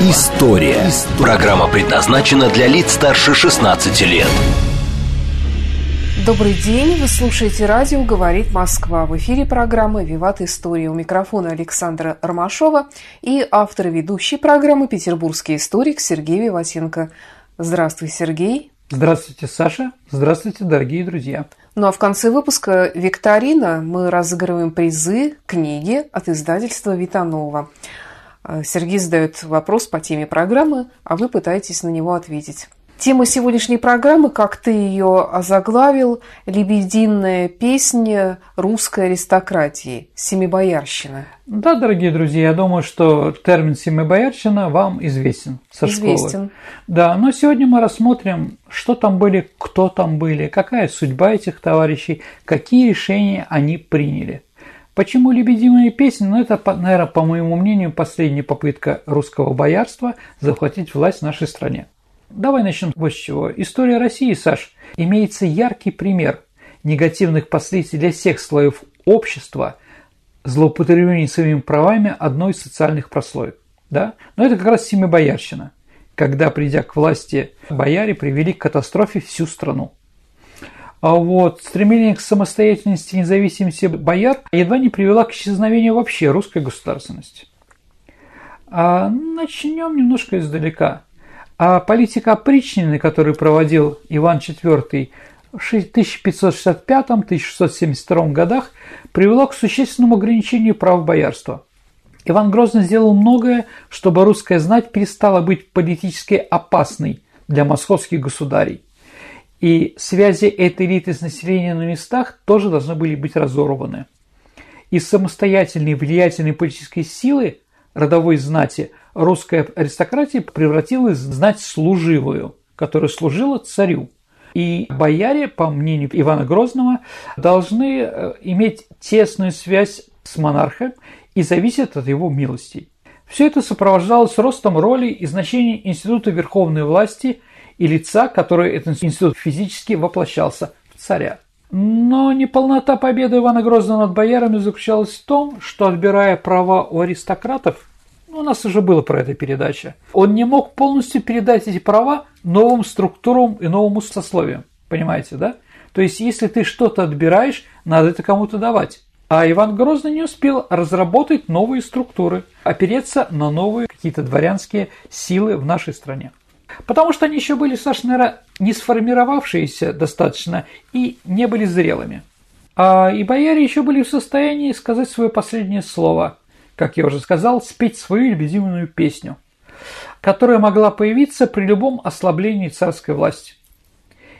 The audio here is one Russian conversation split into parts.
История». Программа предназначена для лиц старше 16 лет. Добрый день, вы слушаете радио «Говорит Москва». В эфире программы «Виват История». У микрофона Александра Ромашова и автор и ведущей программы петербургский историк Сергей Виватенко. Здравствуй, Сергей. Здравствуйте, Саша. Здравствуйте, дорогие друзья. Ну а в конце выпуска «Викторина» мы разыгрываем призы, книги от издательства «Витанова». Э, Сергей задает вопрос по теме программы, а вы пытаетесь на него ответить. Тема сегодняшней программы, как ты ее озаглавил, «Лебединая песня русской аристократии. Семибоярщина». Да, дорогие друзья, я думаю, что термин «семибоярщина» вам известен со Известен. школы. Да, но сегодня мы рассмотрим, что там были, кто там были, какая судьба этих товарищей, какие решения они приняли. Почему «Лебединая песня»? Ну, это, наверное, по моему мнению, последняя попытка русского боярства захватить власть в нашей стране. Давай начнем вот с чего. История России, Саш, имеется яркий пример негативных последствий для всех слоев общества злоупотребления своими правами одной из социальных прослоек. Да? Но это как раз семибоярщина, когда, придя к власти, бояре привели к катастрофе всю страну. А вот стремление к самостоятельности и независимости бояр едва не привело к исчезновению вообще русской государственности. А начнем немножко издалека. А политика опричнины, которую проводил Иван IV в 1565-1672 годах, привела к существенному ограничению прав боярства. Иван Грозный сделал многое, чтобы русская знать перестала быть политически опасной для московских государей. И связи этой элиты с населением на местах тоже должны были быть разорваны. Из самостоятельной влиятельной политической силы родовой знати русская аристократия превратилась в знать служивую, которая служила царю. И бояре, по мнению Ивана Грозного, должны э, иметь тесную связь с монархом и зависят от его милостей. Все это сопровождалось ростом роли и значения института верховной власти и лица, который этот институт физически воплощался в царя. Но неполнота победы Ивана Грозного над боярами заключалась в том, что, отбирая права у аристократов, у нас уже было про это передача. Он не мог полностью передать эти права новым структурам и новому сословию. Понимаете, да? То есть, если ты что-то отбираешь, надо это кому-то давать. А Иван Грозный не успел разработать новые структуры, опереться на новые какие-то дворянские силы в нашей стране. Потому что они еще были, Саша, наверное, не сформировавшиеся достаточно и не были зрелыми. А и бояре еще были в состоянии сказать свое последнее слово как я уже сказал, спеть свою любимую песню, которая могла появиться при любом ослаблении царской власти.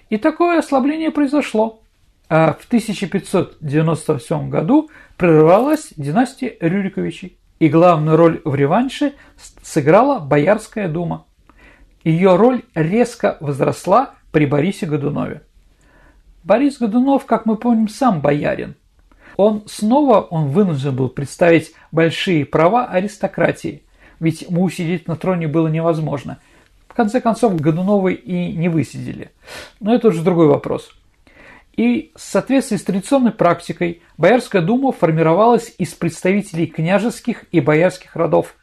И такое ослабление произошло. А в 1597 году прервалась династия Рюриковичей, и главную роль в реванше сыграла Боярская дума. Ее роль резко возросла при Борисе Годунове. Борис Годунов, как мы помним, сам боярин – он снова он вынужден был представить большие права аристократии, ведь ему усидеть на троне было невозможно. В конце концов, Годуновы и не высидели. Но это уже другой вопрос. И в соответствии с традиционной практикой Боярская дума формировалась из представителей княжеских и боярских родов,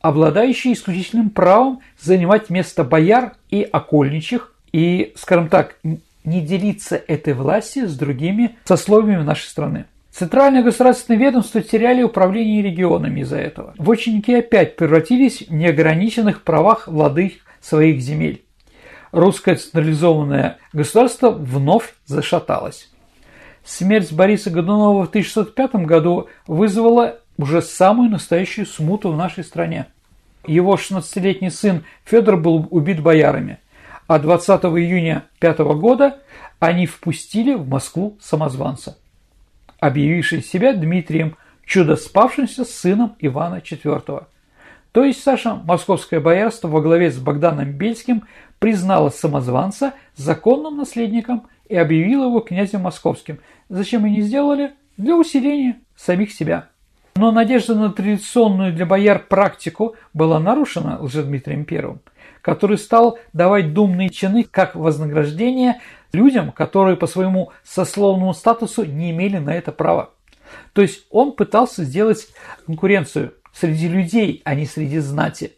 обладающие исключительным правом занимать место бояр и окольничих, и, скажем так, не делиться этой властью с другими сословиями нашей страны. Центральное государственное ведомство теряли управление регионами из-за этого. Вотчинники опять превратились в неограниченных правах владык своих земель. Русское централизованное государство вновь зашаталось. Смерть Бориса Годунова в 1605 году вызвала уже самую настоящую смуту в нашей стране. Его 16-летний сын Федор был убит боярами, а 20 июня 5 года они впустили в Москву самозванца объявивший себя Дмитрием, чудо-спавшимся сыном Ивана IV. То есть, Саша, московское боярство во главе с Богданом Бельским признала самозванца законным наследником и объявила его князем московским. Зачем они сделали? Для усиления самих себя. Но надежда на традиционную для бояр практику была нарушена Лжедмитрием I, который стал давать думные чины как вознаграждение людям, которые по своему сословному статусу не имели на это права. То есть он пытался сделать конкуренцию среди людей, а не среди знати.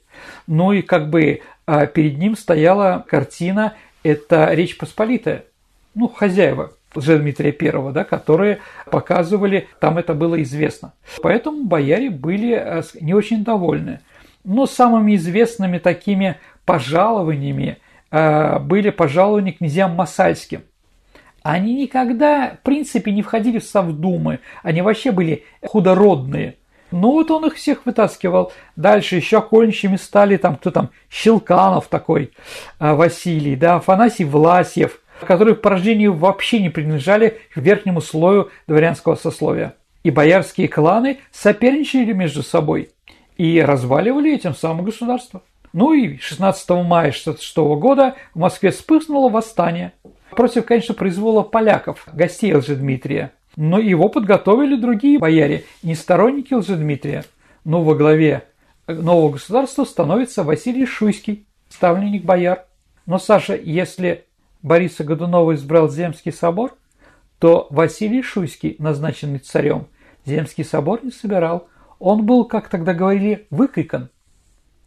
Ну и как бы а, перед ним стояла картина «Это Речь Посполитая», ну, хозяева Дмитрия I, да, которые показывали, там это было известно. Поэтому бояре были э, не очень довольны. Но самыми известными такими пожалованиями э, были пожалования князьям Масальским. Они никогда, в принципе, не входили в Совдумы, они вообще были худородные. Ну вот он их всех вытаскивал. Дальше еще окольничьими стали там, кто там, Щелканов такой, э, Василий, да, Афанасий Власьев, которые по рождению вообще не принадлежали к верхнему слою дворянского сословия. И боярские кланы соперничали между собой и разваливали этим самым государство. Ну и 16 мая 1966 года в Москве вспыхнуло восстание против, конечно, произвола поляков, гостей Лжедмитрия. Но его подготовили другие бояре, не сторонники Лжедмитрия. Но во главе нового государства становится Василий Шуйский, ставленник бояр. Но, Саша, если Бориса Годунова избрал Земский собор, то Василий Шуйский, назначенный царем, Земский собор не собирал. Он был, как тогда говорили, выкрикан.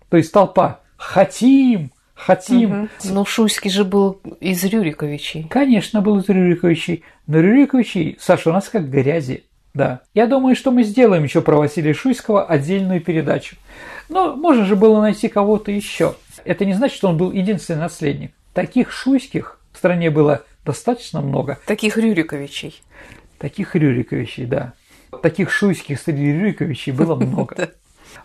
То есть толпа «Хотим! Хотим!» угу. Но Шуйский же был из Рюриковичей. Конечно, был из Рюриковичей. Но Рюриковичей, Саша, у нас как грязи. Да. Я думаю, что мы сделаем еще про Василия Шуйского отдельную передачу. Но можно же было найти кого-то еще. Это не значит, что он был единственный наследник. Таких Шуйских в стране было достаточно много. Таких Рюриковичей. Таких Рюриковичей, да. Таких шуйских среди Рюриковичей было много.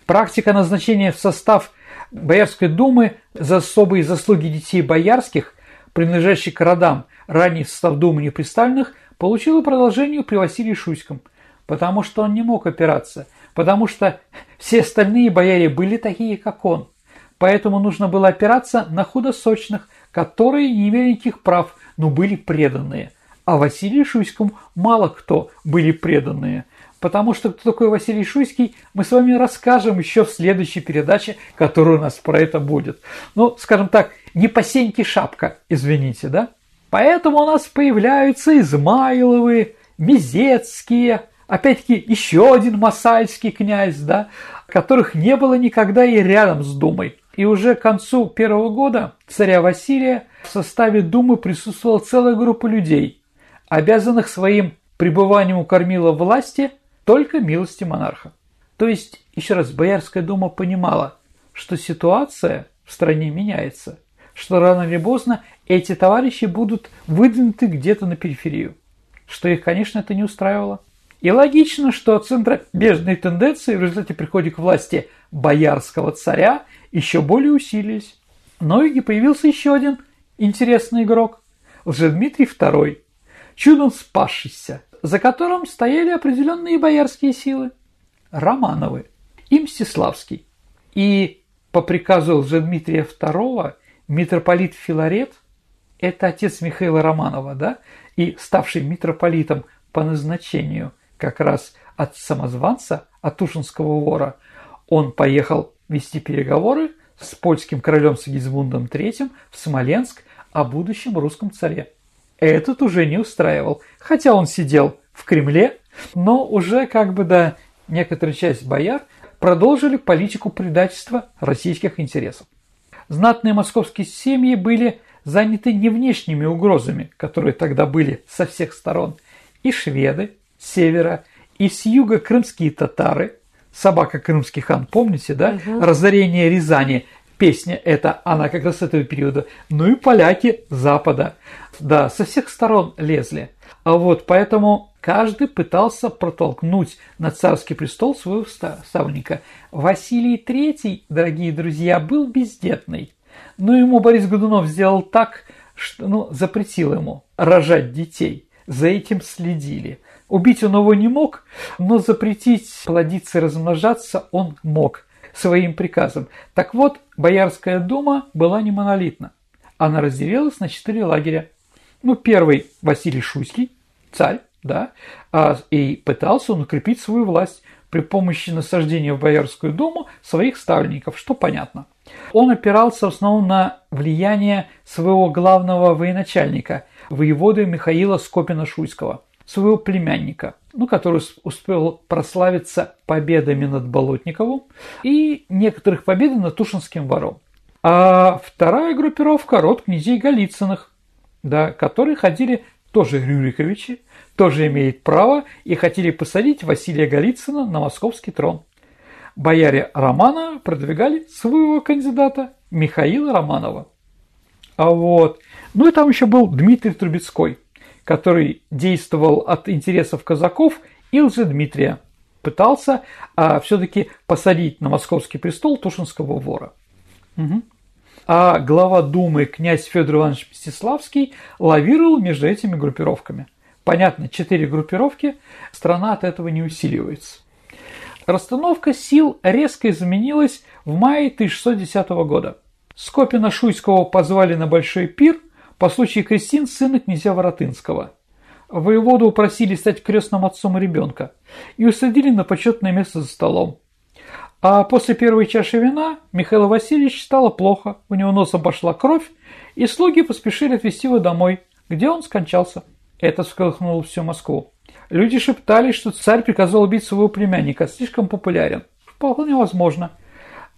Практика назначения в состав Боярской думы за особые заслуги детей боярских, принадлежащих к родам, ранее в состав думы не представленных, получила продолжение при Василии Шуйском, потому что он не мог опираться, потому что все остальные бояре были такие, как он. Поэтому нужно было опираться на худосочных, которые не имели никаких прав, но были преданные. А Василию Шуйскому мало кто были преданные. Потому что кто такой Василий Шуйский, мы с вами расскажем еще в следующей передаче, которая у нас про это будет. Ну, скажем так, не по сеньке шапка, извините, да? Поэтому у нас появляются Измайловы, Мизецкие, опять-таки еще один масальский князь, да, которых не было никогда и рядом с Думой. И уже к концу первого года царя Василия в составе Думы присутствовала целая группа людей, обязанных своим пребыванием у кормила власти только милости монарха. То есть, еще раз, Боярская дума понимала, что ситуация в стране меняется, что рано или поздно эти товарищи будут выдвинуты где-то на периферию, что их, конечно, это не устраивало. И логично, что центробежные тенденции в результате прихода к власти боярского царя еще более усилились. Но и появился еще один интересный игрок – Лжедмитрий II, чудом спасшийся, за которым стояли определенные боярские силы – Романовы и Мстиславский. И по приказу Лжедмитрия II митрополит Филарет – это отец Михаила Романова, да, и ставший митрополитом по назначению как раз от самозванца, от Тушинского вора, он поехал вести переговоры с польским королем Сигизмундом III в Смоленск о будущем русском царе. Этот уже не устраивал, хотя он сидел в Кремле, но уже как бы да, некоторая часть бояр продолжили политику предательства российских интересов. Знатные московские семьи были заняты не внешними угрозами, которые тогда были со всех сторон. И шведы с севера, и с юга крымские татары – собака Крымский хан, помните, да? Угу. Разорение Рязани. Песня эта, она как раз с этого периода. Ну и поляки Запада. Да, со всех сторон лезли. А вот поэтому каждый пытался протолкнуть на царский престол своего ставника. Василий III, дорогие друзья, был бездетный. Но ему Борис Годунов сделал так, что ну, запретил ему рожать детей. За этим следили. Убить он его не мог, но запретить плодиться и размножаться он мог своим приказом. Так вот, Боярская дума была не монолитна. она разделилась на четыре лагеря. Ну, первый – Василий Шуйский, царь, да, а, и пытался он укрепить свою власть при помощи насаждения в Боярскую думу своих ставленников, что понятно. Он опирался в основном на влияние своего главного военачальника, воеводы Михаила Скопина-Шуйского, своего племянника, ну, который успел прославиться победами над Болотниковым и некоторых победами над Тушинским вором. А вторая группировка – род князей Голицыных, да, которые ходили тоже Рюриковичи, тоже имеет право и хотели посадить Василия Голицына на московский трон. Бояре Романа продвигали своего кандидата Михаила Романова. А вот. Ну и там еще был Дмитрий Трубецкой, который действовал от интересов казаков и Дмитрия. Пытался а, все-таки посадить на московский престол Тушинского вора. Угу. А глава Думы князь Федор Иванович Мстиславский лавировал между этими группировками. Понятно, четыре группировки, страна от этого не усиливается. Расстановка сил резко изменилась в мае 1610 года. Скопина Шуйского позвали на большой пир по случаю крестин сына князя Воротынского. Воеводу упросили стать крестным отцом ребенка и усадили на почетное место за столом. А после первой чаши вина Михаилу Васильевич стало плохо, у него носом пошла кровь, и слуги поспешили отвезти его домой, где он скончался. Это всколыхнуло всю Москву. Люди шептали, что царь приказал убить своего племянника, слишком популярен. Вполне возможно.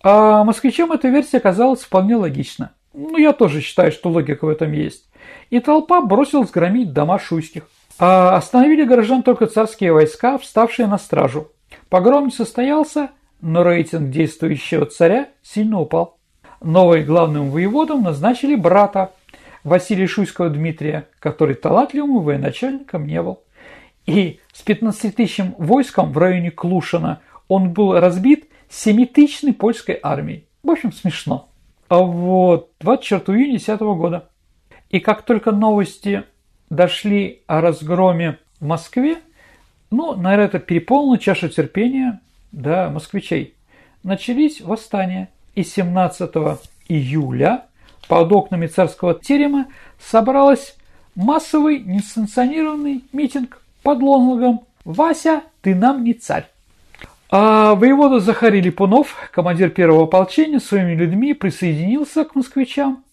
А москвичам эта версия оказалась вполне логична. Ну, я тоже считаю, что логика в этом есть. И толпа бросилась громить дома шуйских. А остановили горожан только царские войска, вставшие на стражу. Погром не состоялся, но рейтинг действующего царя сильно упал. Новым главным воеводом назначили брата Василия Шуйского Дмитрия, который талантливым военачальником не был. И с 15 тысячным войском в районе Клушина он был разбит 7-тысячной польской армией. В общем, смешно. А вот 24 июня 10 года. И как только новости дошли о разгроме в Москве, ну, наверное, это переполнило чашу терпения да, москвичей, начались восстания. И 17 июля под окнами царского терема собралась массовый несанкционированный митинг под лозунгом «Вася, ты нам не царь». А воевода Захарий Липунов, командир первого ополчения, своими людьми присоединился к москвичам,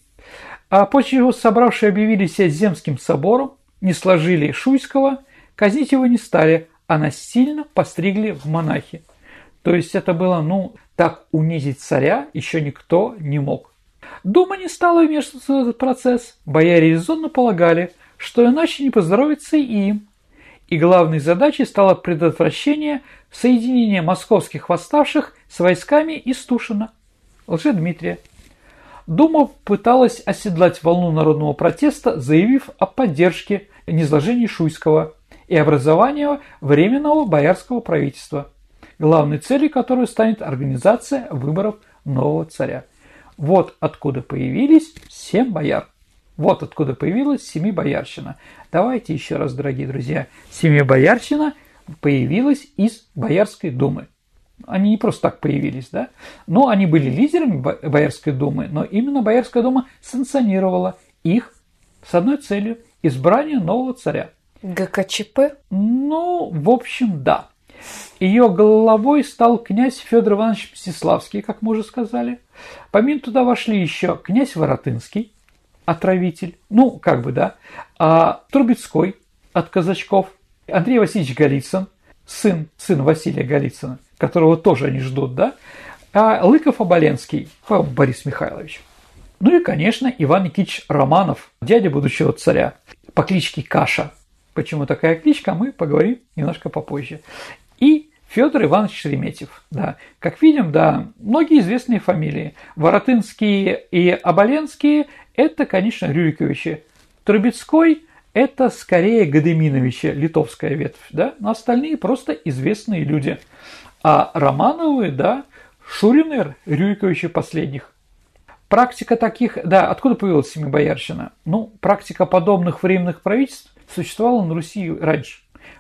а после чего собравшие объявили себя земским собором, не сложили Шуйского, казнить его не стали, а насильно постригли в монахи. То есть это было, ну, так унизить царя еще никто не мог. Дума не стала вмешиваться в этот процесс. Бояре резонно полагали, что иначе не поздоровится и им. И главной задачей стало предотвращение соединения московских восставших с войсками из Тушина, Лжедмитрия. Дума пыталась оседлать волну народного протеста, заявив о поддержке низложения Шуйского и образования Временного боярского правительства – главной целью которой станет организация выборов нового царя. Вот откуда появились семь бояр. Вот откуда появилась Семибоярщина. Давайте еще раз, дорогие друзья. Семибоярщина появилась из Боярской думы. Они не просто так появились, да? Но они были лидерами Боярской думы, но именно Боярская дума санкционировала их с одной целью – избрание нового царя. ГКЧП? Ну, в общем, да. Ее головой стал князь Федор Иванович Мстиславский, как мы уже сказали. Помимо туда вошли еще князь Воротынский, отравитель, ну, как бы, да, а Трубецкой от казачков, Андрей Васильевич Голицын, сын, сын Василия Голицына, которого тоже они ждут, да, а Лыков Оболенский, Борис Михайлович. Ну и, конечно, Иван Никитич Романов, дядя будущего царя, по кличке Каша. Почему такая кличка, мы поговорим немножко попозже и Федор Иванович Шереметьев. Да. Как видим, да, многие известные фамилии. Воротынские и Оболенские – это, конечно, Рюриковичи. Трубецкой – это скорее Гадеминовичи, литовская ветвь, да, но остальные просто известные люди. А Романовы, да, Шуринер, Рюриковичи последних. Практика таких, да, откуда появилась Семибоярщина? Ну, практика подобных временных правительств существовала на Руси раньше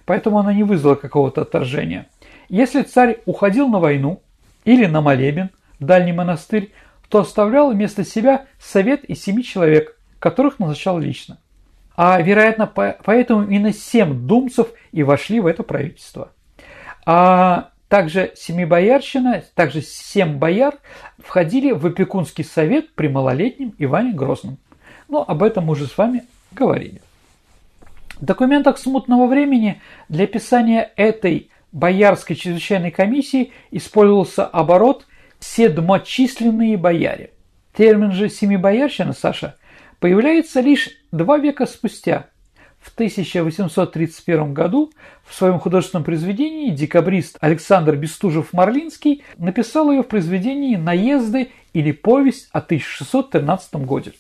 поэтому она не вызвала какого-то отторжения. Если царь уходил на войну или на молебен в дальний монастырь, то оставлял вместо себя совет из семи человек, которых назначал лично. А, вероятно, поэтому именно семь думцев и вошли в это правительство. А также семибоярщина, также семь бояр входили в опекунский совет при малолетнем Иване Грозном. Но об этом мы уже с вами говорили. В документах смутного времени для описания этой боярской чрезвычайной комиссии использовался оборот «седмочисленные бояре». Термин же «семибоярщина», Саша, появляется лишь два века спустя. В 1831 году в своем художественном произведении декабрист Александр Бестужев-Марлинский написал ее в произведении «Наезды» или «Повесть» о 1613 году.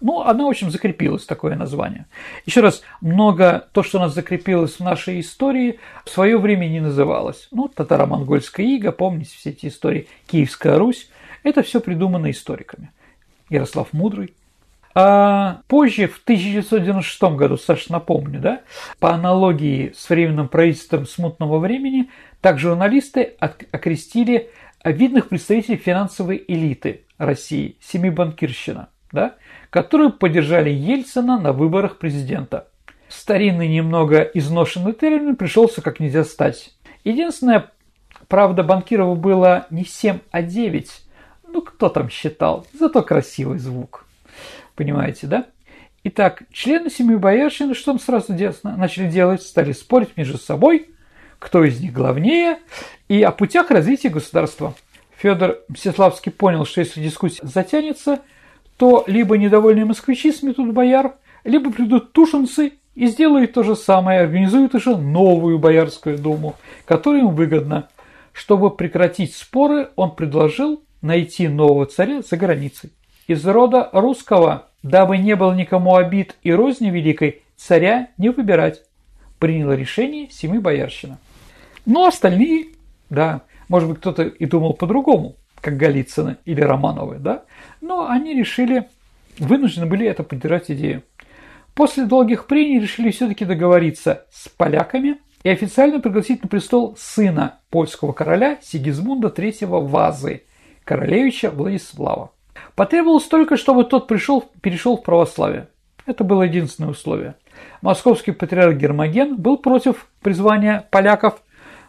Ну, она очень закрепилась, такое название. Еще раз, много то, что у нас закрепилось в нашей истории, в свое время не называлось. Ну, татаро-монгольская ига, помните все эти истории, Киевская Русь, это все придумано историками. Ярослав Мудрый. А позже, в 1996 году, Саша, напомню, да, по аналогии с временным правительством смутного времени, так журналисты окрестили видных представителей финансовой элиты России, семи банкирщина, да, которые поддержали Ельцина на выборах президента. Старинный немного изношенный термин пришелся как нельзя стать. Единственное, правда, банкиров было не 7, а 9. Ну, кто там считал? Зато красивый звук. Понимаете, да? Итак, члены семьи Бояршины, что там сразу начали делать? Стали спорить между собой, кто из них главнее, и о путях развития государства. Федор Мстиславский понял, что если дискуссия затянется – то либо недовольные москвичи сметут бояр, либо придут тушенцы и сделают то же самое, организуют уже новую Боярскую думу, которая им выгодна. Чтобы прекратить споры, он предложил найти нового царя за границей. Из рода русского, дабы не было никому обид и розни великой, царя не выбирать. Приняло решение семи боярщина. Но остальные, да, может быть, кто-то и думал по-другому как Голицыны или Романовы, да? Но они решили, вынуждены были это поддержать идею. После долгих прений решили все-таки договориться с поляками и официально пригласить на престол сына польского короля Сигизмунда III Вазы, королевича Владислава. Потребовалось только, чтобы тот пришел, перешел в православие. Это было единственное условие. Московский патриарх Гермоген был против призвания поляков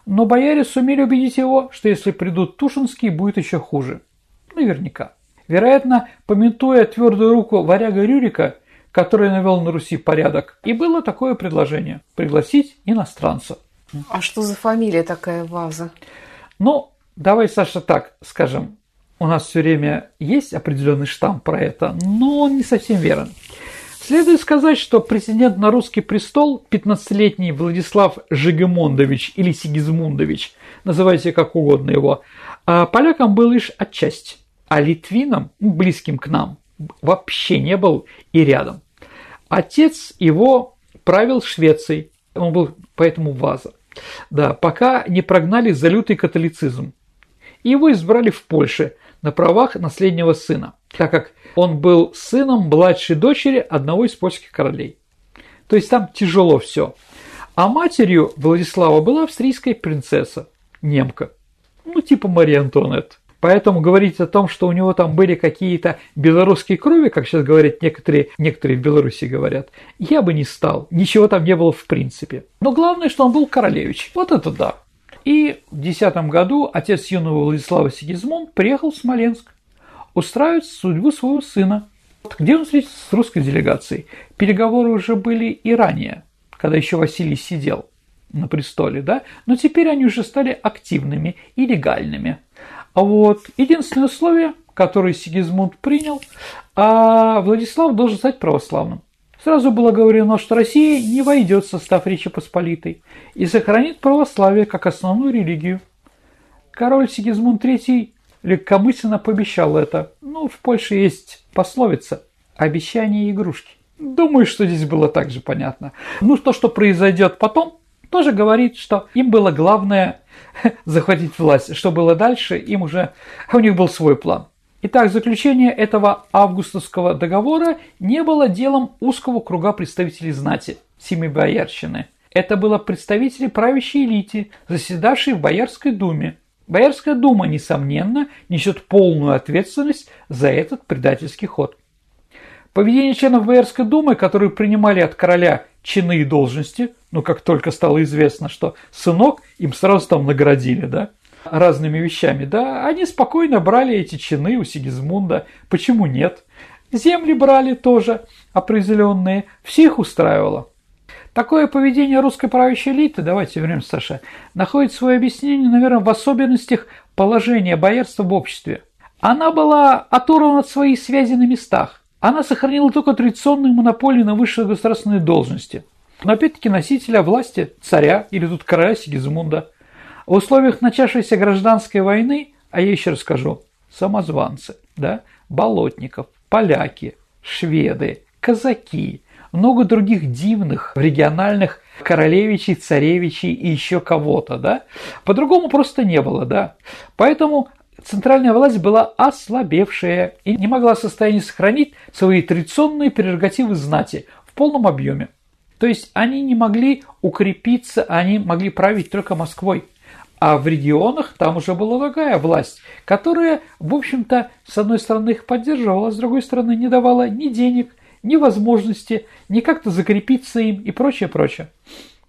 но бояре сумели убедить его, что если придут Тушинские, будет еще хуже. Наверняка. Вероятно, пометуя твердую руку варяга Рюрика, который навел на Руси порядок, и было такое предложение – пригласить иностранца. А что за фамилия такая Ваза? Ну, давай, Саша, так скажем. У нас все время есть определенный штамп про это, но он не совсем верен. Следует сказать, что претендент на русский престол, 15-летний Владислав Жигемондович или Сигизмундович, называйте как угодно его, а полякам был лишь отчасти, а литвинам, близким к нам, вообще не был и рядом. Отец его правил Швецией, он был поэтому ваза, да, пока не прогнали за лютый католицизм. Его избрали в Польше на правах наследнего сына, так как он был сыном младшей дочери одного из польских королей. То есть там тяжело все. А матерью Владислава была австрийская принцесса, немка. Ну, типа Мария Антуанетт. Поэтому говорить о том, что у него там были какие-то белорусские крови, как сейчас говорят некоторые, некоторые в Беларуси говорят, я бы не стал. Ничего там не было в принципе. Но главное, что он был королевич. Вот это да. И в 10 году отец юного Владислава Сигизмунд приехал в Смоленск устраивать судьбу своего сына. Где он встретился с русской делегацией? Переговоры уже были и ранее, когда еще Василий сидел на престоле, да? Но теперь они уже стали активными и легальными. А вот единственное условие, которое Сигизмунд принял, а Владислав должен стать православным. Сразу было говорено, что Россия не войдет в состав Речи Посполитой и сохранит православие как основную религию. Король Сигизмунд III легкомысленно пообещал это. Ну, в Польше есть пословица «обещание игрушки». Думаю, что здесь было также понятно. Ну, то, что произойдет потом, тоже говорит, что им было главное захватить власть. Что было дальше, им уже... У них был свой план. Итак, заключение этого августовского договора не было делом узкого круга представителей знати, семи боярщины. Это было представители правящей элиты, заседавшей в Боярской думе, Боярская дума, несомненно, несет полную ответственность за этот предательский ход. Поведение членов Боярской думы, которые принимали от короля чины и должности, ну, как только стало известно, что сынок, им сразу там наградили, да, разными вещами, да, они спокойно брали эти чины у Сигизмунда. Почему нет? Земли брали тоже определенные, всех устраивало. Такое поведение русской правящей элиты, давайте вернемся, Саша, находит свое объяснение, наверное, в особенностях положения боярства в обществе. Она была оторвана от своих связей на местах. Она сохранила только традиционную монополию на высшие государственные должности. Но опять-таки носителя власти, царя или тут короля Сигизмунда. В условиях начавшейся гражданской войны, а я еще расскажу, самозванцы, да, болотников, поляки, шведы, казаки, много других дивных региональных королевичей, царевичей и еще кого-то, да. По-другому просто не было, да. Поэтому центральная власть была ослабевшая и не могла в состоянии сохранить свои традиционные прерогативы знати в полном объеме. То есть они не могли укрепиться, они могли править только Москвой. А в регионах там уже была другая власть, которая, в общем-то, с одной стороны их поддерживала, а с другой стороны не давала ни денег, ни возможности, ни как-то закрепиться им и прочее, прочее.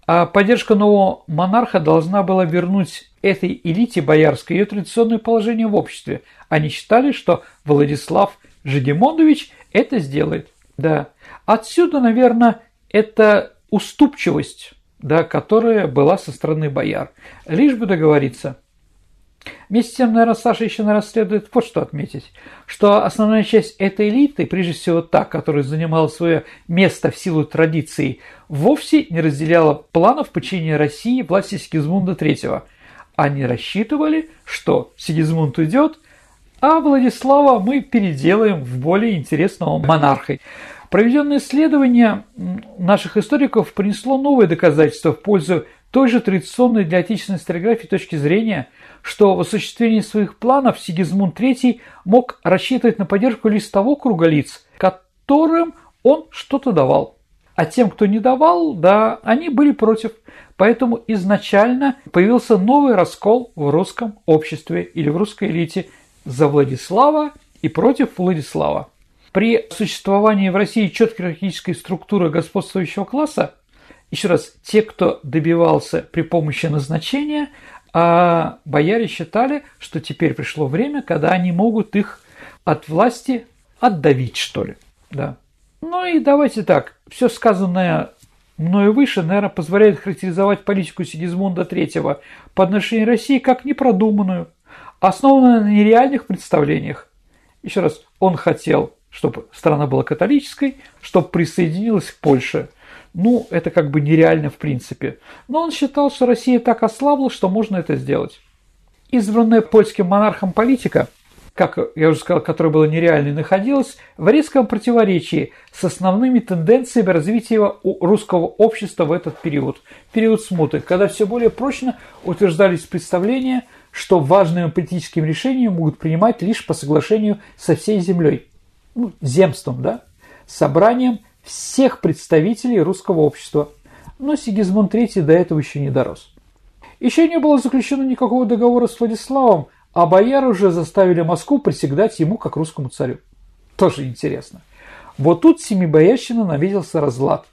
А поддержка нового монарха должна была вернуть этой элите боярской ее традиционное положение в обществе. Они считали, что Владислав Жегемонович это сделает. Да. Отсюда, наверное, это уступчивость да, которая была со стороны бояр. Лишь бы договориться. Вместе с тем, наверное, Саша еще наверное, следует вот что отметить, что основная часть этой элиты, прежде всего та, которая занимала свое место в силу традиций, вовсе не разделяла планов подчинения России власти Сигизмунда III. Они рассчитывали, что Сигизмунд уйдет, а Владислава мы переделаем в более интересного монарха. Проведенное исследование наших историков принесло новые доказательства в пользу той же традиционной для отечественной историографии точки зрения, что в осуществлении своих планов Сигизмунд III мог рассчитывать на поддержку лишь того круга лиц, которым он что-то давал. А тем, кто не давал, да, они были против. Поэтому изначально появился новый раскол в русском обществе или в русской элите за Владислава и против Владислава. При существовании в России четкой иерархической структуры господствующего класса, еще раз, те, кто добивался при помощи назначения, а бояре считали, что теперь пришло время, когда они могут их от власти отдавить, что ли. Да. Ну и давайте так, все сказанное мною выше, наверное, позволяет характеризовать политику Сигизмунда III по отношению к России как непродуманную, основанную на нереальных представлениях. Еще раз, он хотел чтобы страна была католической, чтобы присоединилась к Польше. Ну, это как бы нереально в принципе. Но он считал, что Россия так ослабла, что можно это сделать. Избранная польским монархом политика, как я уже сказал, которая была нереальной, находилась в резком противоречии с основными тенденциями развития русского общества в этот период, период смуты, когда все более прочно утверждались представления, что важными политическими решениями могут принимать лишь по соглашению со всей землей ну, земством, да, собранием всех представителей русского общества. Но Сигизмунд III до этого еще не дорос. Еще не было заключено никакого договора с Владиславом, а бояр уже заставили Москву присягать ему как русскому царю. Тоже интересно. Вот тут семибоярщина навиделся разлад.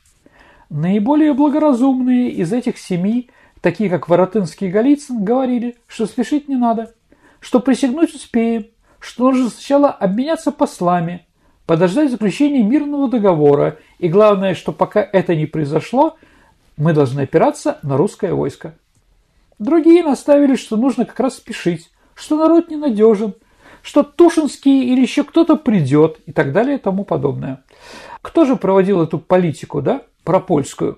Наиболее благоразумные из этих семи, такие как Воротынский и Голицын, говорили, что спешить не надо, что присягнуть успеем, что нужно сначала обменяться послами, подождать заключения мирного договора, и главное, что пока это не произошло, мы должны опираться на русское войско. Другие наставили, что нужно как раз спешить, что народ ненадежен, что Тушинский или еще кто-то придет и так далее и тому подобное. Кто же проводил эту политику, да, пропольскую?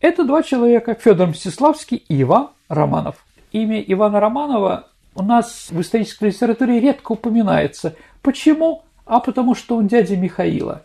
Это два человека, Федор Мстиславский и Иван Романов. Имя Ивана Романова у нас в исторической литературе редко упоминается. Почему? А потому что он дядя Михаила.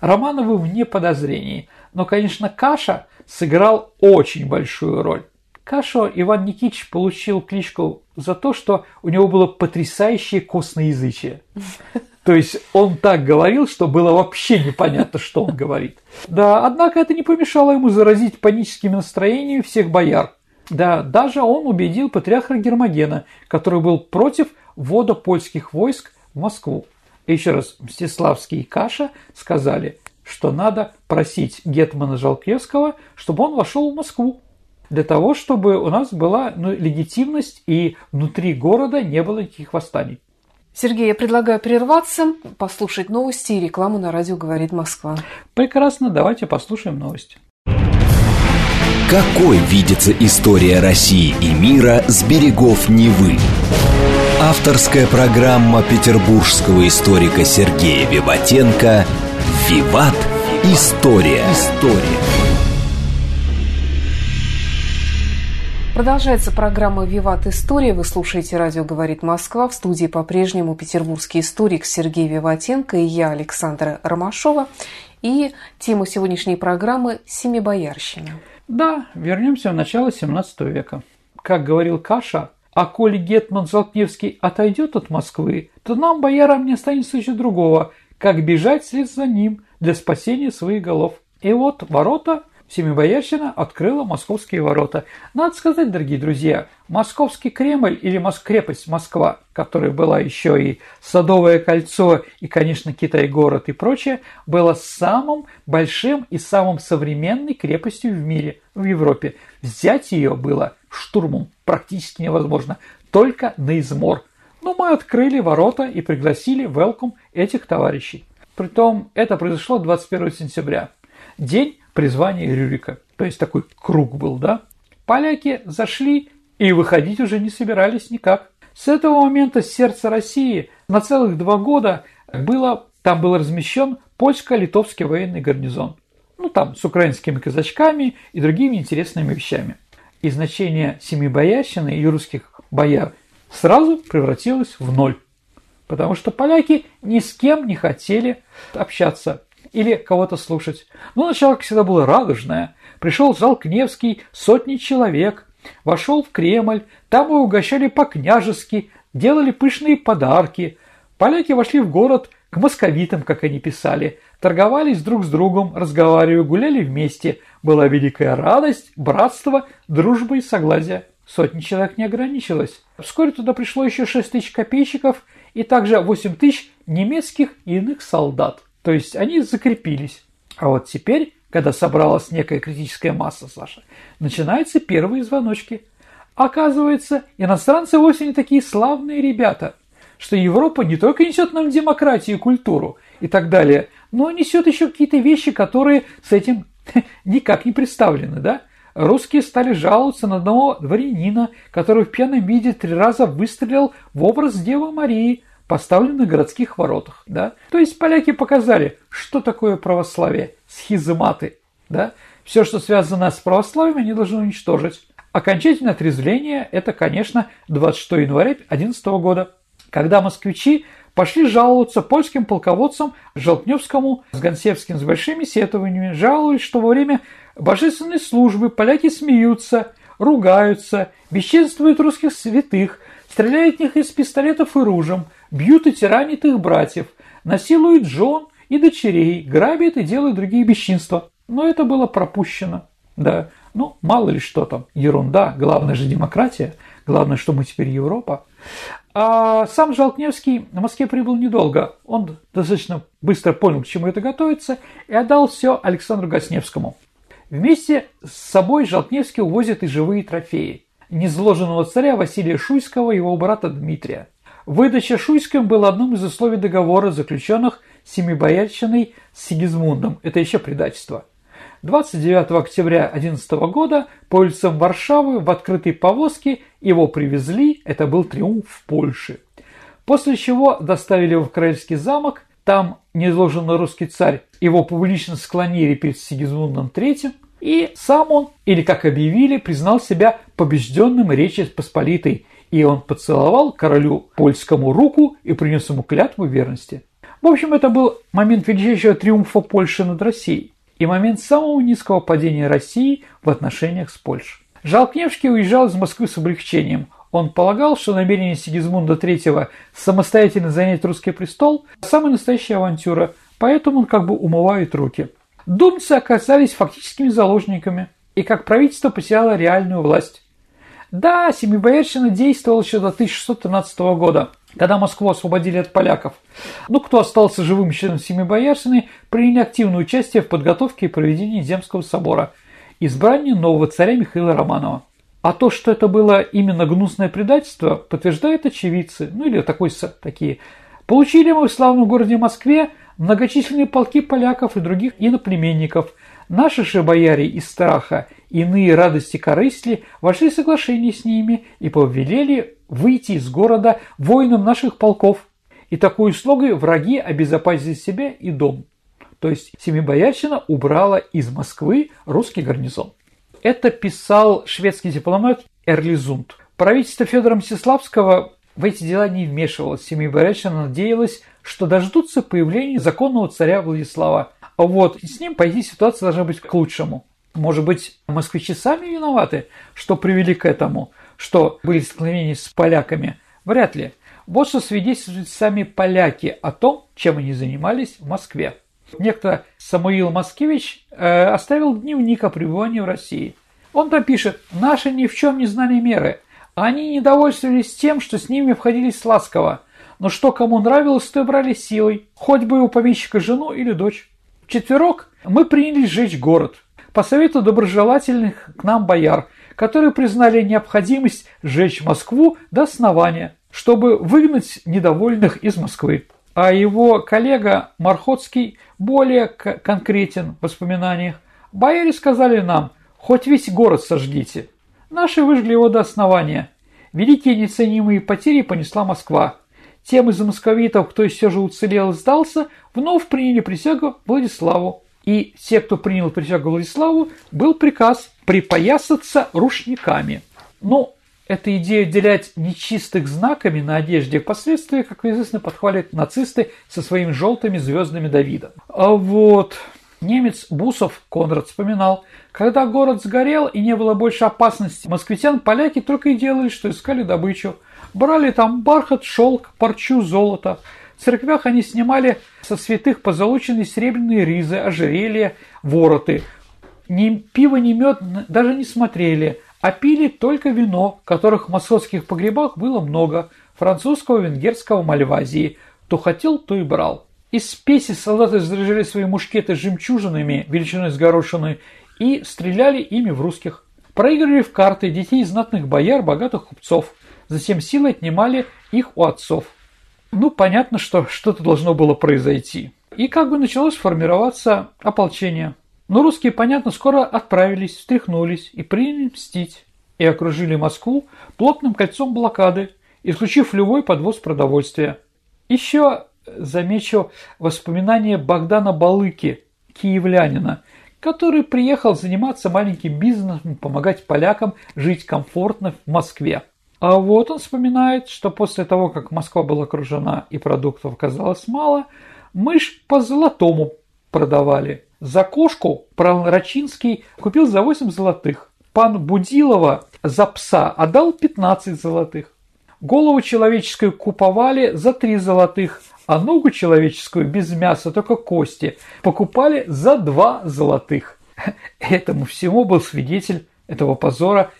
Романовы вне подозрений, но, конечно, Каша сыграл очень большую роль. Каша Иван Никитич получил кличку за то, что у него было потрясающее косноязычие. То есть он так говорил, что было вообще непонятно, что он говорит. Да, однако это не помешало ему заразить паническими настроениями всех бояр. Да, даже он убедил патриарха Гермогена, который был против ввода польских войск в Москву. И еще раз, Мстиславский и Каша сказали, что надо просить Гетмана Жалкевского, чтобы он вошел в Москву для того, чтобы у нас была ну, легитимность и внутри города не было никаких восстаний. Сергей, я предлагаю прерваться, послушать новости и рекламу на радио «Говорит Москва». Прекрасно, давайте послушаем новости. Какой видится история России и мира с берегов Невы? Авторская программа петербургского историка Сергея Виватенко «Виват. История». История. Продолжается программа «Виват История». Вы слушаете «Радио говорит Москва». В студии по-прежнему петербургский историк Сергей Виватенко и я, Александра Ромашова. И тема сегодняшней программы – «Семибоярщина». Да, вернемся в начало 17 века. Как говорил Каша, а коли Гетман Золотневский отойдет от Москвы, то нам, боярам, не останется еще другого, как бежать вслед за ним для спасения своих голов. И вот ворота Семибоярщина открыла московские ворота. Надо сказать, дорогие друзья, московский Кремль или крепость Москва, которая была еще и Садовое кольцо и, конечно, Китай-город и прочее, была самым большим и самым современной крепостью в мире, в Европе. Взять ее было штурмом практически невозможно, только на измор. Но мы открыли ворота и пригласили welcome этих товарищей. Притом это произошло 21 сентября. День призвание Рюрика. То есть такой круг был, да? Поляки зашли и выходить уже не собирались никак. С этого момента сердце России на целых два года было, там был размещен польско-литовский военный гарнизон. Ну, там, с украинскими казачками и другими интересными вещами. И значение семи боярщины и русских бояр сразу превратилось в ноль. Потому что поляки ни с кем не хотели общаться или кого-то слушать. Но начало, как всегда, было радужное. Пришел Жалкневский, сотни человек, вошел в Кремль, там его угощали по-княжески, делали пышные подарки. Поляки вошли в город к московитам, как они писали, торговались друг с другом, разговаривали, гуляли вместе. Была великая радость, братство, дружба и согласие. Сотни человек не ограничилось. Вскоре туда пришло еще 6 тысяч копейщиков и также 8 тысяч немецких и иных солдат. То есть они закрепились. А вот теперь, когда собралась некая критическая масса, Саша, начинаются первые звоночки. Оказывается, иностранцы вовсе не такие славные ребята, что Европа не только несет нам демократию и культуру и так далее, но несет еще какие-то вещи, которые с этим никак не представлены, да? Русские стали жаловаться на одного дворянина, который в пьяном виде три раза выстрелил в образ Девы Марии – поставлен на городских воротах. Да? То есть поляки показали, что такое православие, схизматы. Да? Все, что связано с православием, они должны уничтожить. Окончательное отрезвление – это, конечно, 26 января 2011 года, когда москвичи пошли жаловаться польским полководцам Желтневскому с Гонсевским с большими сетованиями, жаловались, что во время божественной службы поляки смеются, ругаются, бесчинствуют русских святых, стреляют в них из пистолетов и ружем – бьют и тиранят их братьев, насилуют жен и дочерей, грабят и делают другие бесчинства. Но это было пропущено. Да, ну, мало ли что там, ерунда, главное же демократия, главное, что мы теперь Европа. А сам Жалкневский в Москве прибыл недолго. Он достаточно быстро понял, к чему это готовится, и отдал все Александру Гасневскому. Вместе с собой Жалкневский увозит и живые трофеи. Незложенного царя Василия Шуйского и его брата Дмитрия. Выдача Шуйским была одним из условий договора, заключенных Семибоярщиной с Сигизмундом. Это еще предательство. 29 октября 11 года по улицам Варшавы в открытой повозке его привезли, это был триумф в Польше. После чего доставили его в Королевский замок, там незложенный русский царь его публично склонили перед Сигизмундом III, и сам он, или как объявили, признал себя побежденным Речи Посполитой и он поцеловал королю польскому руку и принес ему клятву верности. В общем, это был момент величайшего триумфа Польши над Россией и момент самого низкого падения России в отношениях с Польшей. Жалкневский уезжал из Москвы с облегчением. Он полагал, что намерение Сигизмунда III самостоятельно занять русский престол – самая настоящая авантюра, поэтому он как бы умывает руки. Думцы оказались фактическими заложниками, и как правительство потеряло реальную власть. Да, Семибоярщина действовала еще до 1613 года. Когда Москву освободили от поляков. Ну, кто остался живым членом семьи Бояршины, приняли активное участие в подготовке и проведении Земского собора, избрании нового царя Михаила Романова. А то, что это было именно гнусное предательство, подтверждают очевидцы, ну или такой, такие. Получили мы в славном городе Москве многочисленные полки поляков и других иноплеменников. Наши же бояре из страха, иные радости корысли, вошли в соглашение с ними и повелели выйти из города воинам наших полков. И такой услугой враги обезопасили себя и дом. То есть Семибоярщина убрала из Москвы русский гарнизон. Это писал шведский дипломат Эрлизунд. Правительство Федора Мстиславского в эти дела не вмешивалось. Семибоярщина надеялась, что дождутся появления законного царя Владислава. Вот с ним, по идее, ситуация должна быть к лучшему. Может быть, москвичи сами виноваты, что привели к этому, что были столкновения с поляками? Вряд ли. Вот что свидетельствуют сами поляки о том, чем они занимались в Москве. Некто Самуил Маскевич э, оставил дневник о пребывании в России. Он там пишет «Наши ни в чем не знали меры. Они недовольствовались тем, что с ними обходились ласково. Но что кому нравилось, то и брали силой, хоть бы у помещика жену или дочь. Четверок мы принялись сжечь город. По совету доброжелательных к нам бояр, которые признали необходимость сжечь Москву до основания, чтобы выгнать недовольных из Москвы а его коллега Мархотский более конкретен в воспоминаниях. Бояре сказали нам, хоть весь город сожгите. Наши выжгли его до основания. Великие неценимые потери понесла Москва. Тем из московитов, кто все же уцелел и сдался, вновь приняли присягу Владиславу. И те, кто принял присягу Владиславу, был приказ припоясаться рушниками. Ну, эта идея делять нечистых знаками на одежде впоследствии, как известно, подхвалят нацисты со своими желтыми звездами Давида. А вот немец Бусов Конрад вспоминал, когда город сгорел и не было больше опасности, москвитян поляки только и делали, что искали добычу. Брали там бархат, шелк, парчу, золото. В церквях они снимали со святых позолоченные серебряные ризы, ожерелья, вороты. Ни пиво, ни мед даже не смотрели – а пили только вино, которых в московских погребах было много, французского, венгерского, мальвазии. Кто хотел, то и брал. Из спеси солдаты заряжали свои мушкеты жемчужинами величиной с горошины и стреляли ими в русских. Проигрывали в карты детей знатных бояр, богатых купцов. Затем силой отнимали их у отцов. Ну, понятно, что что-то должно было произойти. И как бы началось формироваться ополчение. Но русские, понятно, скоро отправились, встряхнулись и приняли мстить. И окружили Москву плотным кольцом блокады, исключив любой подвоз продовольствия. Еще замечу воспоминания Богдана Балыки, киевлянина, который приехал заниматься маленьким бизнесом, помогать полякам жить комфортно в Москве. А вот он вспоминает, что после того, как Москва была окружена и продуктов оказалось мало, мышь по золотому продавали. За кошку Пророчинский купил за 8 золотых. Пан Будилова за пса отдал 15 золотых. Голову человеческую куповали за 3 золотых, а ногу человеческую без мяса, только кости, покупали за 2 золотых. Этому всему был свидетель этого позора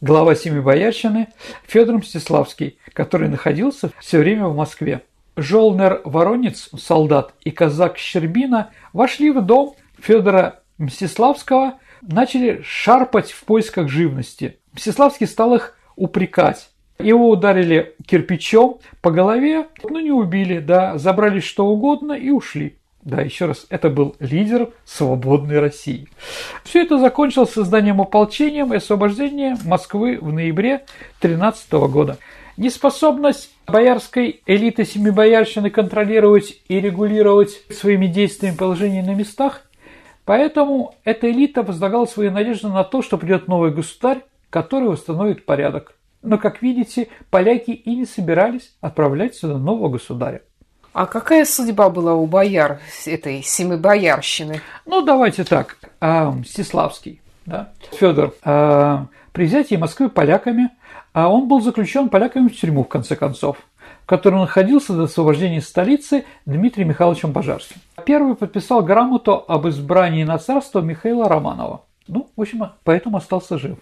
глава Семи Боярщины Федор Мстиславский, который находился все время в Москве. Жолнер Воронец, солдат, и казак Щербина вошли в дом Федора Мстиславского, начали шарпать в поисках живности. Мстиславский стал их упрекать. Его ударили кирпичом по голове, но не убили, да, забрали что угодно и ушли. Да, еще раз, это был лидер свободной России. Все это закончилось созданием ополчения и освобождением Москвы в ноябре 13 года. Неспособность боярской элиты Семибоярщины контролировать и регулировать своими действиями положение на местах, поэтому эта элита возлагала свои надежды на то, что придет новый государь, который восстановит порядок. Но, как видите, поляки и не собирались отправлять сюда нового государя. А какая судьба была у бояр этой семибоярщины? Ну, давайте так. А, Мстиславский, да? Федор, а, при взятии Москвы поляками – а он был заключен поляками в тюрьму, в конце концов, в которой находился до освобождения столицы Дмитрием Михайловичем Пожарским. Первый подписал грамоту об избрании на царство Михаила Романова. Ну, в общем, поэтому остался жив.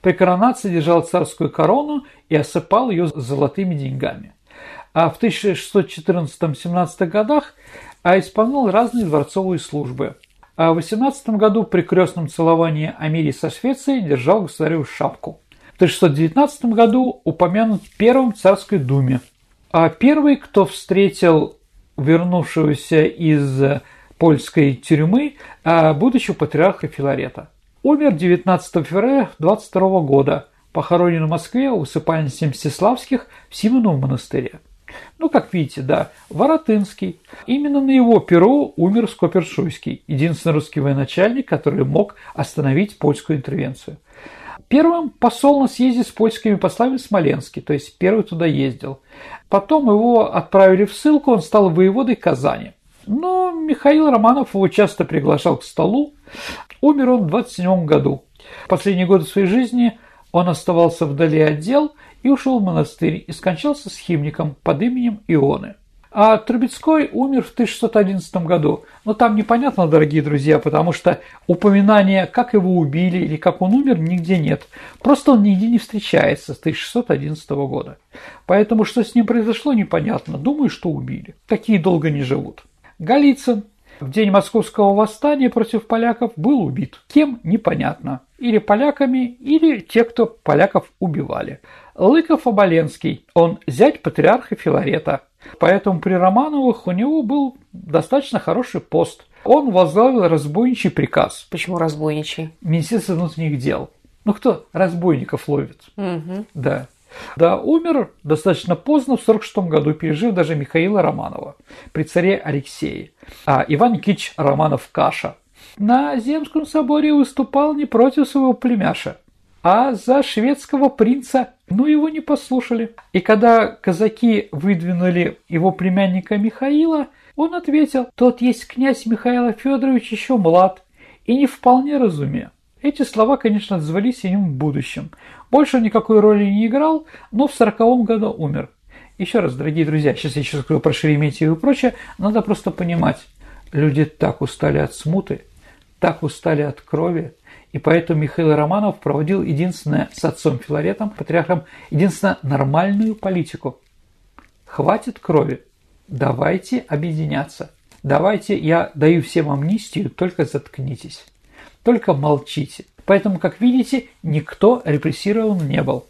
При коронации держал царскую корону и осыпал ее золотыми деньгами. А в 1614-17 годах а исполнял разные дворцовые службы. А в 18 году при крестном целовании о мире со Швецией держал государеву шапку. В 1619 году упомянут первым царской думе. А первый, кто встретил вернувшегося из польской тюрьмы, а будущего патриарха Филарета. Умер 19 февраля 22 года, похоронен в Москве у усыпальницы Мстиславских в Симоновом монастыре. Ну, как видите, да, Воротынский. Именно на его перу умер Скопершуйский, единственный русский военачальник, который мог остановить польскую интервенцию. Первым посол на съезде с польскими послами Смоленский, то есть первый туда ездил. Потом его отправили в ссылку, он стал воеводой Казани. Но Михаил Романов его часто приглашал к столу. Умер он в 27 году. Последние годы своей жизни он оставался вдали от дел и ушел в монастырь и скончался с химником под именем Ионы. А Трубецкой умер в 1611 году. Но там непонятно, дорогие друзья, потому что упоминания, как его убили или как он умер, нигде нет. Просто он нигде не встречается с 1611 года. Поэтому что с ним произошло, непонятно. Думаю, что убили. Такие долго не живут. Голицын в день московского восстания против поляков был убит. Кем – непонятно. Или поляками, или те, кто поляков убивали. Лыков-Оболенский, он зять патриарха Филарета. Поэтому при Романовых у него был достаточно хороший пост. Он возглавил разбойничий приказ. Почему разбойничий? Министерство внутренних дел. Ну кто разбойников ловит? Угу. Да. Да, умер достаточно поздно, в 46 году, пережив даже Михаила Романова при царе Алексее. А Иван Никитич Романов-Каша на Земском соборе выступал не против своего племяша, а за шведского принца, но его не послушали. И когда казаки выдвинули его племянника Михаила, он ответил, тот есть князь Михаил Федорович еще млад и не вполне разуме. Эти слова, конечно, отзвались им в будущем. Больше никакой роли не играл, но в сороковом году умер. Еще раз, дорогие друзья, сейчас я еще скажу про Шереметьево и прочее, надо просто понимать, люди так устали от смуты, так устали от крови, и поэтому Михаил Романов проводил единственное с отцом Филаретом, патриархом, единственно нормальную политику. Хватит крови, давайте объединяться. Давайте я даю всем амнистию, только заткнитесь. Только молчите. Поэтому, как видите, никто репрессирован не был.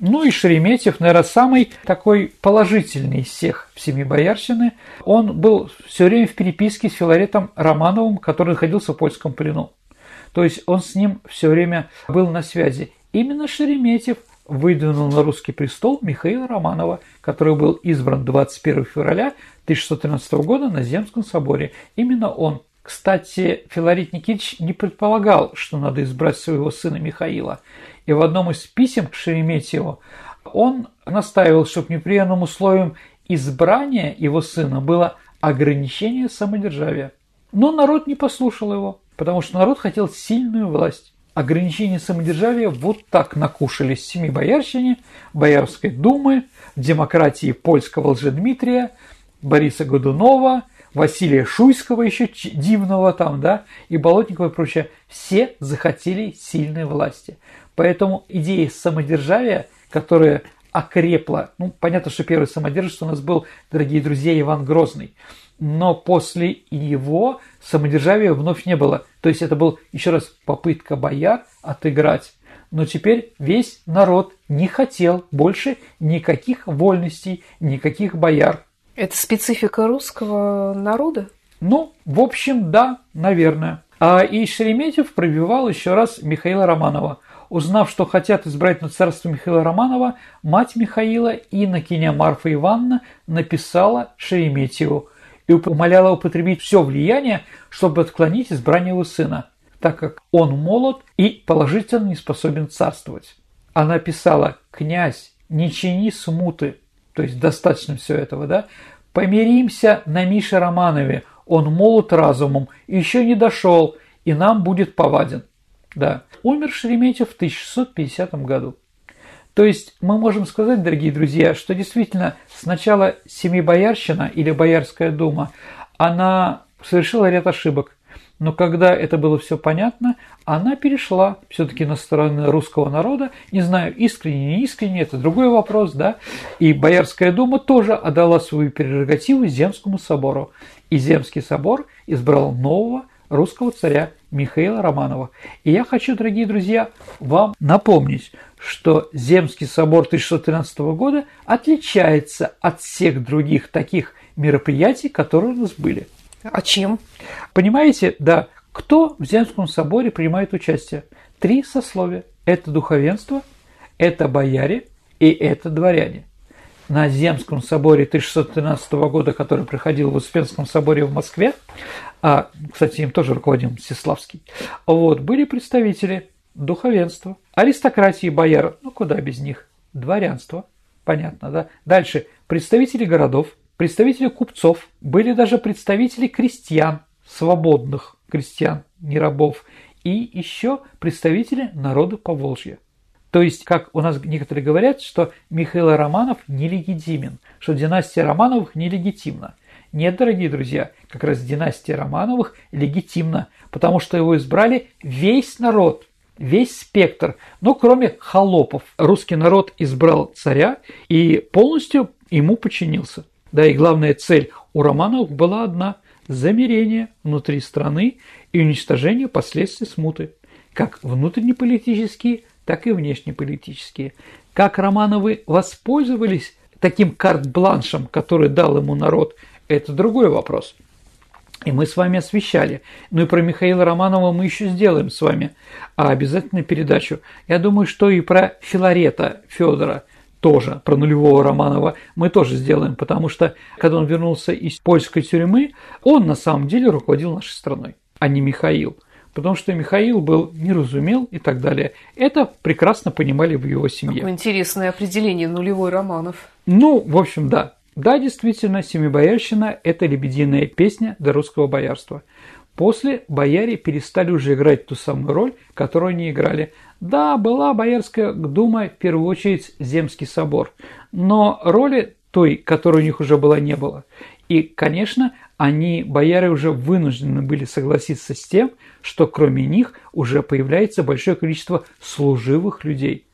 Ну и Шереметьев, наверное, самый такой положительный из всех в семьи Боярщины. Он был все время в переписке с Филаретом Романовым, который находился в польском плену. То есть он с ним все время был на связи. Именно Шереметьев выдвинул на русский престол Михаила Романова, который был избран 21 февраля 1613 года на Земском соборе. Именно он кстати, Филарет Никитич не предполагал, что надо избрать своего сына Михаила. И в одном из писем к Шереметьеву он настаивал, чтобы неприемным условием избрания его сына было ограничение самодержавия. Но народ не послушал его, потому что народ хотел сильную власть. Ограничение самодержавия вот так накушались семи боярщине, Боярской думы, демократии польского Лжедмитрия, Бориса Годунова – Василия Шуйского еще дивного там, да, и Болотникова и прочее, все захотели сильной власти. Поэтому идея самодержавия, которая окрепла, ну, понятно, что первый самодержец у нас был, дорогие друзья, Иван Грозный, но после его самодержавия вновь не было. То есть это был, еще раз, попытка бояр отыграть. Но теперь весь народ не хотел больше никаких вольностей, никаких бояр. Это специфика русского народа? Ну, в общем, да, наверное. А и Шереметьев пробивал еще раз Михаила Романова. Узнав, что хотят избрать на царство Михаила Романова, мать Михаила, инокиня Марфа Ивановна, написала Шереметьеву и умоляла употребить все влияние, чтобы отклонить избрание его сына, так как он молод и положительно не способен царствовать. Она писала «Князь, не чини смуты, то есть достаточно все этого, да, помиримся на Мише Романове, он молод разумом, еще не дошел, и нам будет поваден. Да. Умер Шереметьев в 1650 году. То есть мы можем сказать, дорогие друзья, что действительно сначала Семибоярщина или Боярская дума, она совершила ряд ошибок. но когда это было все понятно, она перешла все-таки на сторону русского народа. Не знаю, искренне, не искренне, это другой вопрос, да. И Боярская дума тоже отдала свою прерогативу Земскому собору. И Земский собор избрал нового русского царя Михаила Романова. И я хочу, дорогие друзья, вам напомнить, что Земский собор 1613 года отличается от всех других таких мероприятий, которые у нас были. А чем? Понимаете, да, кто в Земском соборе принимает участие? Три сословия. Это духовенство, это бояре и это дворяне. На Земском соборе 1613 года, который проходил в Успенском соборе в Москве, а, кстати, им тоже руководил Мстиславский, вот, были представители духовенства, аристократии бояр, ну куда без них, дворянство, понятно, да? Дальше представители городов, представители купцов, были даже представители крестьян, свободных крестьян, не рабов, и еще представители народа Поволжья. То есть, как у нас некоторые говорят, что Михаил Романов нелегитимен, что династия Романовых нелегитимна. Нет, дорогие друзья, как раз династия Романовых легитимна, потому что его избрали весь народ, весь спектр, но кроме холопов. Русский народ избрал царя и полностью ему подчинился. Да и главная цель у Романовых была одна – замирение внутри страны и уничтожение последствий смуты, как внутреннеполитические, так и внешнеполитические. Как Романовы воспользовались таким карт-бланшем, который дал ему народ, это другой вопрос. И мы с вами освещали. Ну и про Михаила Романова мы еще сделаем с вами а обязательно передачу. Я думаю, что и про Филарета Федора тоже, про нулевого Романова, мы тоже сделаем, потому что, когда он вернулся из польской тюрьмы, он на самом деле руководил нашей страной, а не Михаил. Потому что Михаил был неразумел и так далее. Это прекрасно понимали в его семье. Какое интересное определение нулевой Романов. Ну, в общем, да. Да, действительно, Семибоярщина – это лебединая песня до русского боярства. После бояре перестали уже играть ту самую роль, которую они играли. Да, была Боярская дума, в первую очередь, Земский собор, но роли той, которой у них уже была, не было. И, конечно, они, бояре, уже вынуждены были согласиться с тем, что кроме них уже появляется большое количество служивых людей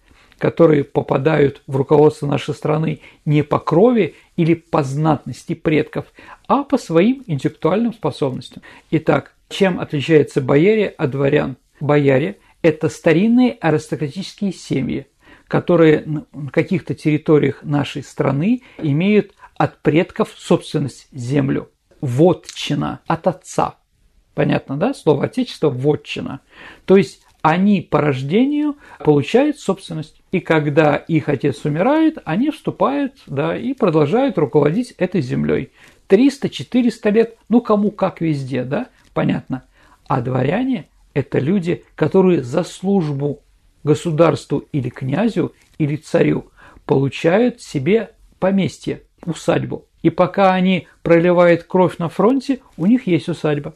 которые попадают в руководство нашей страны не по крови или по знатности предков, а по своим интеллектуальным способностям. Итак, чем отличается бояре от дворян? Бояре – это старинные аристократические семьи, которые на каких-то территориях нашей страны имеют от предков собственность землю. Вотчина от отца. Понятно, да? Слово отечество – вотчина. То есть они по рождению получают собственность. И когда их отец умирает, они вступают да, и продолжают руководить этой землей. 300-400 лет, ну кому как везде, да, понятно. А дворяне – это люди, которые за службу государству или князю, или царю получают себе поместье, усадьбу. И пока они проливают кровь на фронте, у них есть усадьба.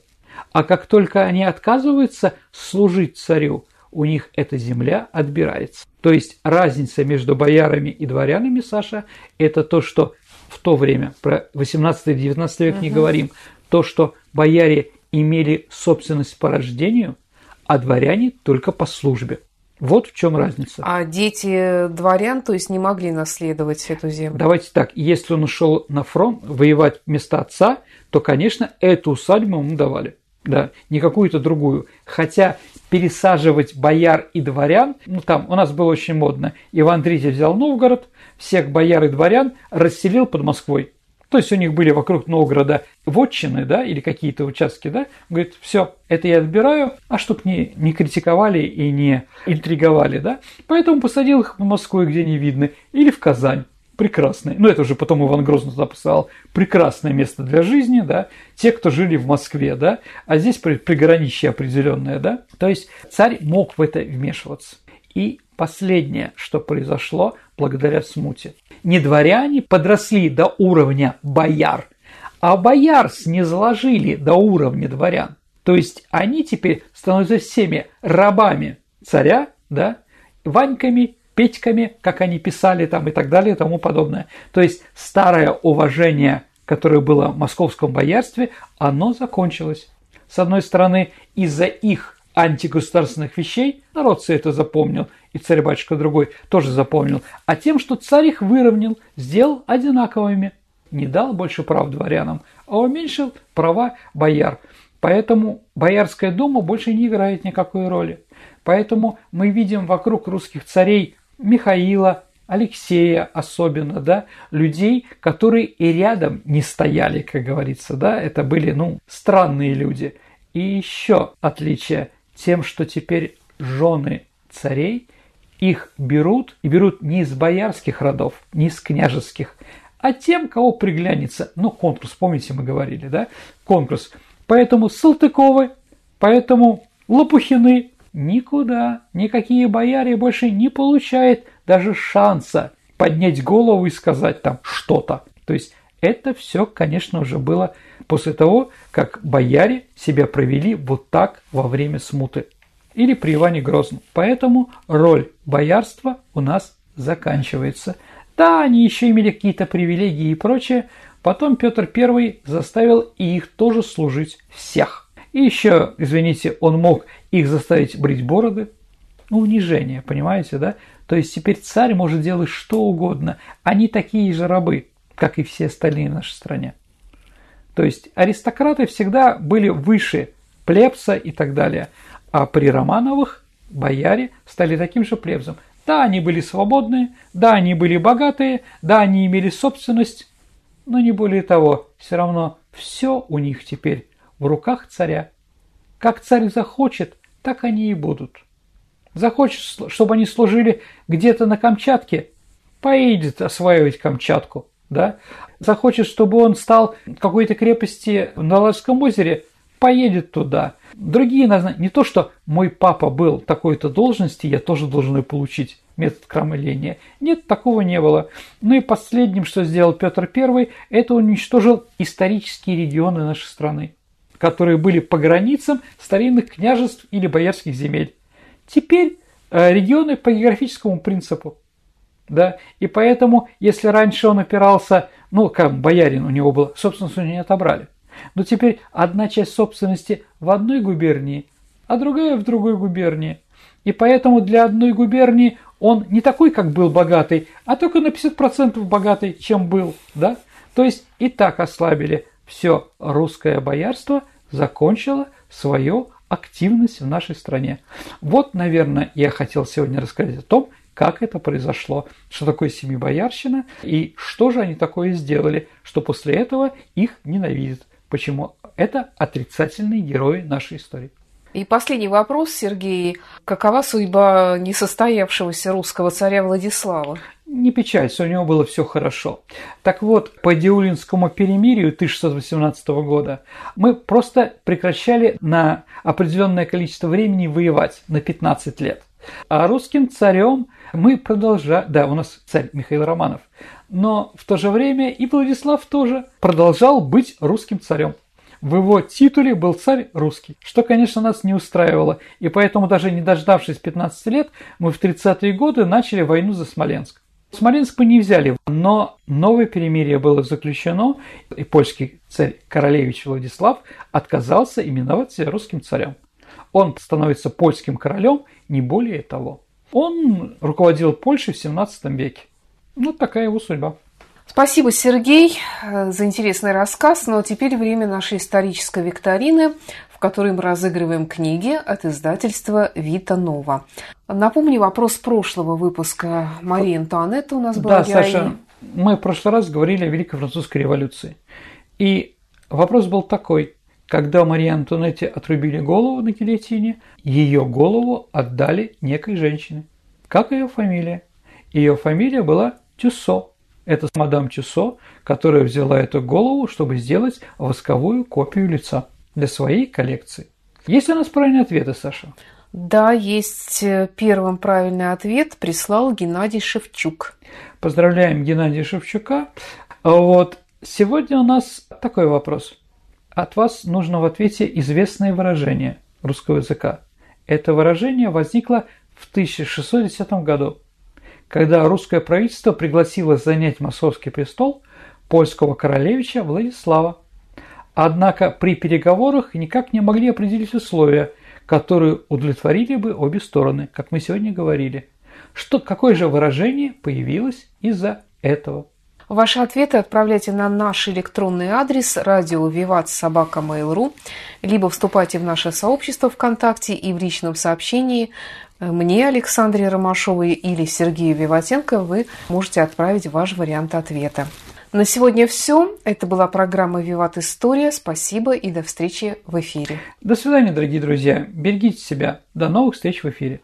А как только они отказываются служить царю, у них эта земля отбирается. То есть разница между боярами и дворянами, Саша, это то, что в то время, про 18-19 век uh-huh. не говорим, то, что бояре имели собственность по рождению, а дворяне только по службе. Вот в чем разница. А дети дворян, то есть не могли наследовать эту землю? Давайте так, если он ушел на фронт воевать вместо отца, то, конечно, эту усадьбу ему давали да, не какую-то другую. Хотя пересаживать бояр и дворян, ну там у нас было очень модно. Иван III взял Новгород, всех бояр и дворян расселил под Москвой. То есть у них были вокруг Новгорода вотчины, да, или какие-то участки, да. Говорит, все, это я отбираю, а чтоб не, не критиковали и не интриговали, да. Поэтому посадил их в Москву, где не видно, или в Казань прекрасное, ну это уже потом Иван Грозный туда писал, прекрасное место для жизни, да, те, кто жили в Москве, да, а здесь приграничье определенное, да, то есть царь мог в это вмешиваться. И последнее, что произошло благодаря смуте. Не дворяне подросли до уровня бояр, а бояр снизложили до уровня дворян. То есть они теперь становятся всеми рабами царя, да, Ваньками, Петьками, как они писали там и так далее и тому подобное. То есть старое уважение, которое было в московском боярстве, оно закончилось. с одной стороны, из-за их антигосударственных вещей, народ все это запомнил, и царь-батюшка другой тоже запомнил, а тем, что царь их выровнял, сделал одинаковыми, не дал больше прав дворянам, а уменьшил права бояр. Поэтому Боярская дума больше не играет никакой роли. Поэтому мы видим вокруг русских царей Михаила, Алексея особенно, да, людей, которые и рядом не стояли, как говорится, да, это были, ну, странные люди. И еще отличие тем, что теперь жены царей, их берут, и берут не из боярских родов, не из княжеских, а тем, кого приглянется. Ну, конкурс, помните, мы говорили, да, конкурс. Поэтому Салтыковы, поэтому Лопухины никуда, никакие бояре больше не получают даже шанса поднять голову и сказать там что-то. То есть это все, конечно, уже было после того, как бояре себя провели вот так во время смуты или при Иване Грозном. Поэтому роль боярства у нас заканчивается. Да, они еще имели какие-то привилегии и прочее. Потом Петр I заставил и их тоже служить всех. И еще, извините, он мог их заставить брить бороды. Ну, унижение, понимаете, да? То есть теперь царь может делать что угодно. Они такие же рабы, как и все остальные в нашей стране. То есть аристократы всегда были выше плебса и так далее. А при Романовых бояре стали таким же плебсом. Да, они были свободные, да, они были богатые, да, они имели собственность, но не более того, все равно все у них теперь в руках царя. Как царь захочет, так они и будут. Захочет, чтобы они служили где-то на Камчатке, поедет осваивать Камчатку. Да? Захочет, чтобы он стал какой-то крепости на Ладожском озере, поедет туда. Другие не то, что мой папа был такой-то должности, я тоже должен ее получить метод крамоления. Нет, такого не было. Ну и последним, что сделал Петр I, это уничтожил исторические регионы нашей страны, которые были по границам старинных княжеств или боярских земель. Теперь э, регионы по географическому принципу. Да? И поэтому, если раньше он опирался, ну, как боярин у него был, собственность у него не отобрали. Но теперь одна часть собственности в одной губернии, а другая в другой губернии. И поэтому для одной губернии он не такой, как был богатый, а только на 50% богатый, чем был. Да? То есть и так ослабили. Все русское боярство закончило свое активность в нашей стране. Вот, наверное, я хотел сегодня рассказать о том, как это произошло, что такое семибоярщина и что же они такое сделали, что после этого их ненавидят. Почему? Это отрицательные герои нашей истории. И последний вопрос, Сергей. Какова судьба несостоявшегося русского царя Владислава? Не печалься, у него было все хорошо. Так вот, по Диулинскому перемирию 1618 года мы просто прекращали на определенное количество времени воевать, на 15 лет. А русским царем мы продолжали... Да, у нас царь Михаил Романов. Но в то же время и Владислав тоже продолжал быть русским царем. В его титуле был царь русский, что, конечно, нас не устраивало, и поэтому даже не дождавшись 15 лет, мы в 30-е годы начали войну за Смоленск. Смоленск мы не взяли, но новое перемирие было заключено, и польский царь королевич Владислав отказался именоваться русским царем. Он становится польским королем, не более того. Он руководил Польшей в 17 веке. Ну, такая его судьба. Спасибо, Сергей, э, за интересный рассказ. Но теперь время нашей исторической викторины, в которой мы разыгрываем книги от издательства «Вита Нова». Напомню вопрос прошлого выпуска. Мария Антуанетта у нас была Да, героиней. Саша, мы в прошлый раз говорили о Великой Французской революции. И вопрос был такой. Когда Марии Антуанетте отрубили голову на гильотине, ее голову отдали некой женщине. Как ее фамилия? Ее фамилия была Тюссо. Это мадам Чусо, которая взяла эту голову, чтобы сделать восковую копию лица для своей коллекции. Есть у нас правильные ответы, Саша? Да, есть э, первым правильный ответ прислал Геннадий Шевчук. Поздравляем Геннадия Шевчука. Вот сегодня у нас такой вопрос. От вас нужно в ответе известное выражение русского языка. Это выражение возникло в 1610 году когда русское правительство пригласило занять московский престол польского королевича Владислава. Однако при переговорах никак не могли определить условия, которые удовлетворили бы обе стороны, как мы сегодня говорили. Что, какое же выражение появилось из-за этого? Ваши ответы отправляйте на наш электронный адрес радио Виват Собака Mail.ru, либо вступайте в наше сообщество ВКонтакте и в личном сообщении мне, Александре Ромашовой или Сергею Виватенко вы можете отправить ваш вариант ответа. На сегодня все. Это была программа «Виват История». Спасибо и до встречи в эфире. До свидания, дорогие друзья. Берегите себя. До новых встреч в эфире.